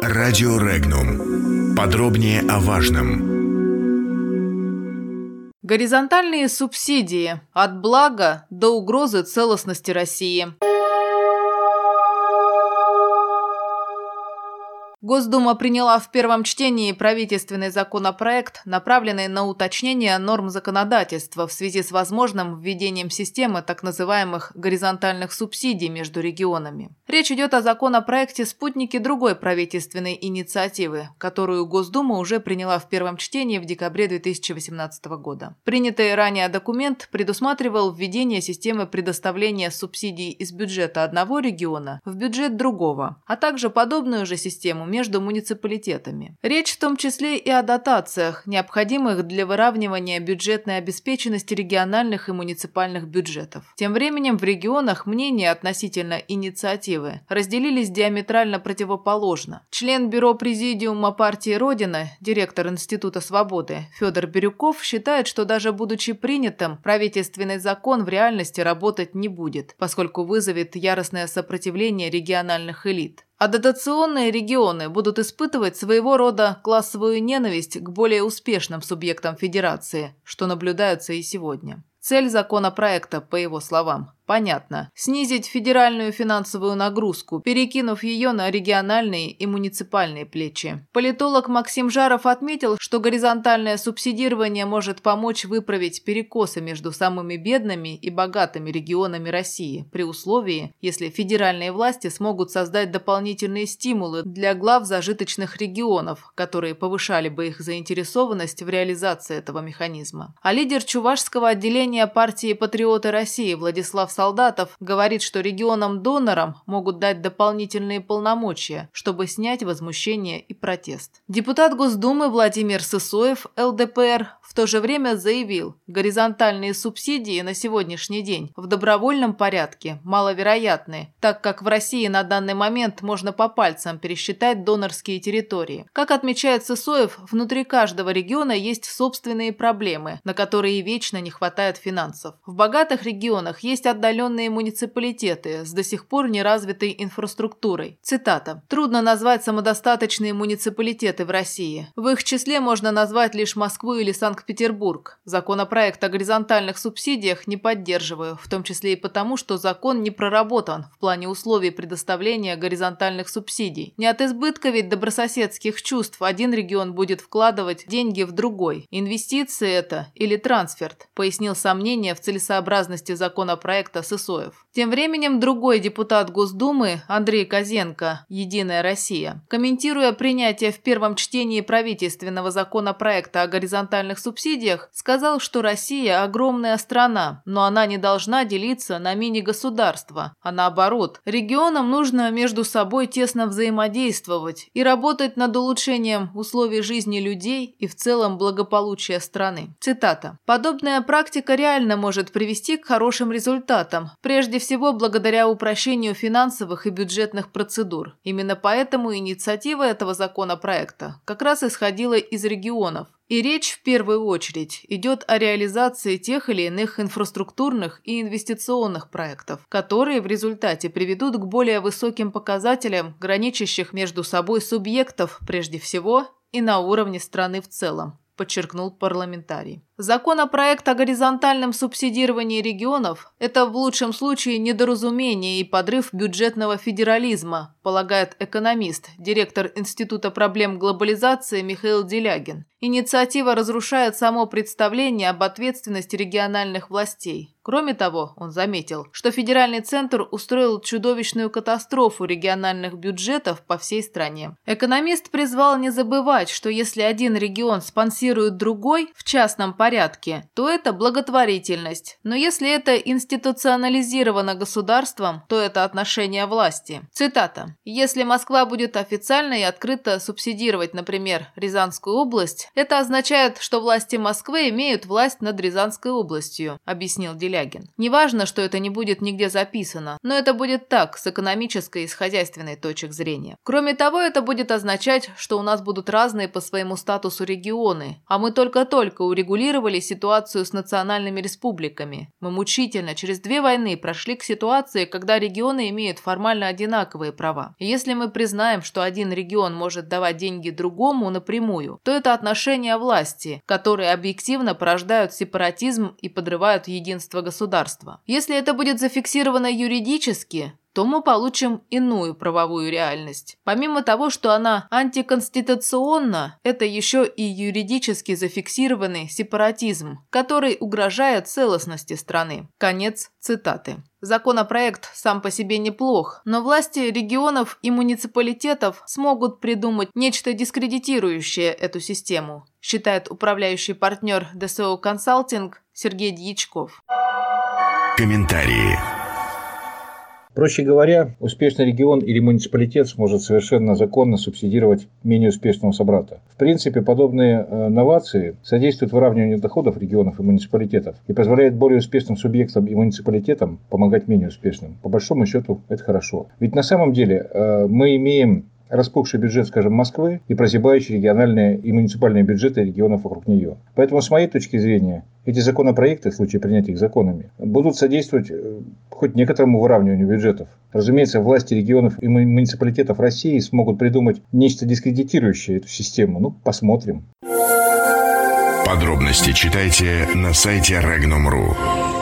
Радио Регнум. Подробнее о важном. Горизонтальные субсидии. От блага до угрозы целостности России. Госдума приняла в первом чтении правительственный законопроект, направленный на уточнение норм законодательства в связи с возможным введением системы так называемых горизонтальных субсидий между регионами. Речь идет о законопроекте «Спутники» другой правительственной инициативы, которую Госдума уже приняла в первом чтении в декабре 2018 года. Принятый ранее документ предусматривал введение системы предоставления субсидий из бюджета одного региона в бюджет другого, а также подобную же систему между муниципалитетами. Речь в том числе и о дотациях, необходимых для выравнивания бюджетной обеспеченности региональных и муниципальных бюджетов. Тем временем в регионах мнения относительно инициативы разделились диаметрально противоположно. Член Бюро Президиума партии Родина, директор Института свободы Федор Бирюков считает, что даже будучи принятым, правительственный закон в реальности работать не будет, поскольку вызовет яростное сопротивление региональных элит а дотационные регионы будут испытывать своего рода классовую ненависть к более успешным субъектам федерации, что наблюдается и сегодня. Цель законопроекта, по его словам, Понятно. Снизить федеральную финансовую нагрузку, перекинув ее на региональные и муниципальные плечи. Политолог Максим Жаров отметил, что горизонтальное субсидирование может помочь выправить перекосы между самыми бедными и богатыми регионами России, при условии, если федеральные власти смогут создать дополнительные стимулы для глав зажиточных регионов, которые повышали бы их заинтересованность в реализации этого механизма. А лидер чувашского отделения партии «Патриоты России» Владислав солдатов говорит, что регионам-донорам могут дать дополнительные полномочия, чтобы снять возмущение и протест. Депутат Госдумы Владимир Сысоев, ЛДПР, в то же время заявил, горизонтальные субсидии на сегодняшний день в добровольном порядке маловероятны, так как в России на данный момент можно по пальцам пересчитать донорские территории. Как отмечает Сысоев, внутри каждого региона есть собственные проблемы, на которые вечно не хватает финансов. В богатых регионах есть отдаленные муниципалитеты с до сих пор неразвитой инфраструктурой. Цитата. «Трудно назвать самодостаточные муниципалитеты в России. В их числе можно назвать лишь Москву или Санкт-Петербург. Законопроект о горизонтальных субсидиях не поддерживаю, в том числе и потому, что закон не проработан в плане условий предоставления горизонтальных субсидий. Не от избытка ведь добрососедских чувств один регион будет вкладывать деньги в другой. Инвестиции это или трансферт, пояснил сомнение в целесообразности законопроекта проекта Сысоев. Тем временем другой депутат Госдумы Андрей Козенко, «Единая Россия», комментируя принятие в первом чтении правительственного законопроекта о горизонтальных субсидиях, сказал, что Россия – огромная страна, но она не должна делиться на мини-государства, а наоборот, регионам нужно между собой тесно взаимодействовать и работать над улучшением условий жизни людей и в целом благополучия страны. Цитата. «Подобная практика реально может привести к хорошим результатам, прежде всего благодаря упрощению финансовых и бюджетных процедур. Именно поэтому инициатива этого законопроекта как раз исходила из регионов. И речь в первую очередь идет о реализации тех или иных инфраструктурных и инвестиционных проектов, которые в результате приведут к более высоким показателям, граничащих между собой субъектов прежде всего и на уровне страны в целом подчеркнул парламентарий. Законопроект о горизонтальном субсидировании регионов – это в лучшем случае недоразумение и подрыв бюджетного федерализма, полагает экономист, директор Института проблем глобализации Михаил Делягин. Инициатива разрушает само представление об ответственности региональных властей. Кроме того, он заметил, что федеральный центр устроил чудовищную катастрофу региональных бюджетов по всей стране. Экономист призвал не забывать, что если один регион спонсирует другой в частном порядке, то это благотворительность. Но если это институционализировано государством, то это отношение власти. Цитата. «Если Москва будет официально и открыто субсидировать, например, Рязанскую область, это означает, что власти Москвы имеют власть над Рязанской областью», объяснил. Делягин. Неважно, что это не будет нигде записано, но это будет так, с экономической и с хозяйственной точек зрения. Кроме того, это будет означать, что у нас будут разные по своему статусу регионы, а мы только-только урегулировали анализировали ситуацию с национальными республиками. Мы мучительно через две войны прошли к ситуации, когда регионы имеют формально одинаковые права. И если мы признаем, что один регион может давать деньги другому напрямую, то это отношения власти, которые объективно порождают сепаратизм и подрывают единство государства. Если это будет зафиксировано юридически, то мы получим иную правовую реальность. Помимо того, что она антиконституционна, это еще и юридически зафиксированный сепаратизм, который угрожает целостности страны. Конец цитаты. Законопроект сам по себе неплох, но власти регионов и муниципалитетов смогут придумать нечто дискредитирующее эту систему, считает управляющий партнер ДСО Консалтинг Сергей Дьячков. Комментарии. Проще говоря, успешный регион или муниципалитет сможет совершенно законно субсидировать менее успешного собрата. В принципе, подобные э, новации содействуют выравниванию доходов регионов и муниципалитетов и позволяют более успешным субъектам и муниципалитетам помогать менее успешным. По большому счету, это хорошо. Ведь на самом деле э, мы имеем распухший бюджет, скажем, Москвы и прозябающие региональные и муниципальные бюджеты регионов вокруг нее. Поэтому, с моей точки зрения, эти законопроекты, в случае принятия их законами, будут содействовать э, хоть некоторому выравниванию бюджетов. Разумеется, власти регионов и муниципалитетов России смогут придумать нечто дискредитирующее эту систему. Ну, посмотрим. Подробности читайте на сайте Regnum.ru.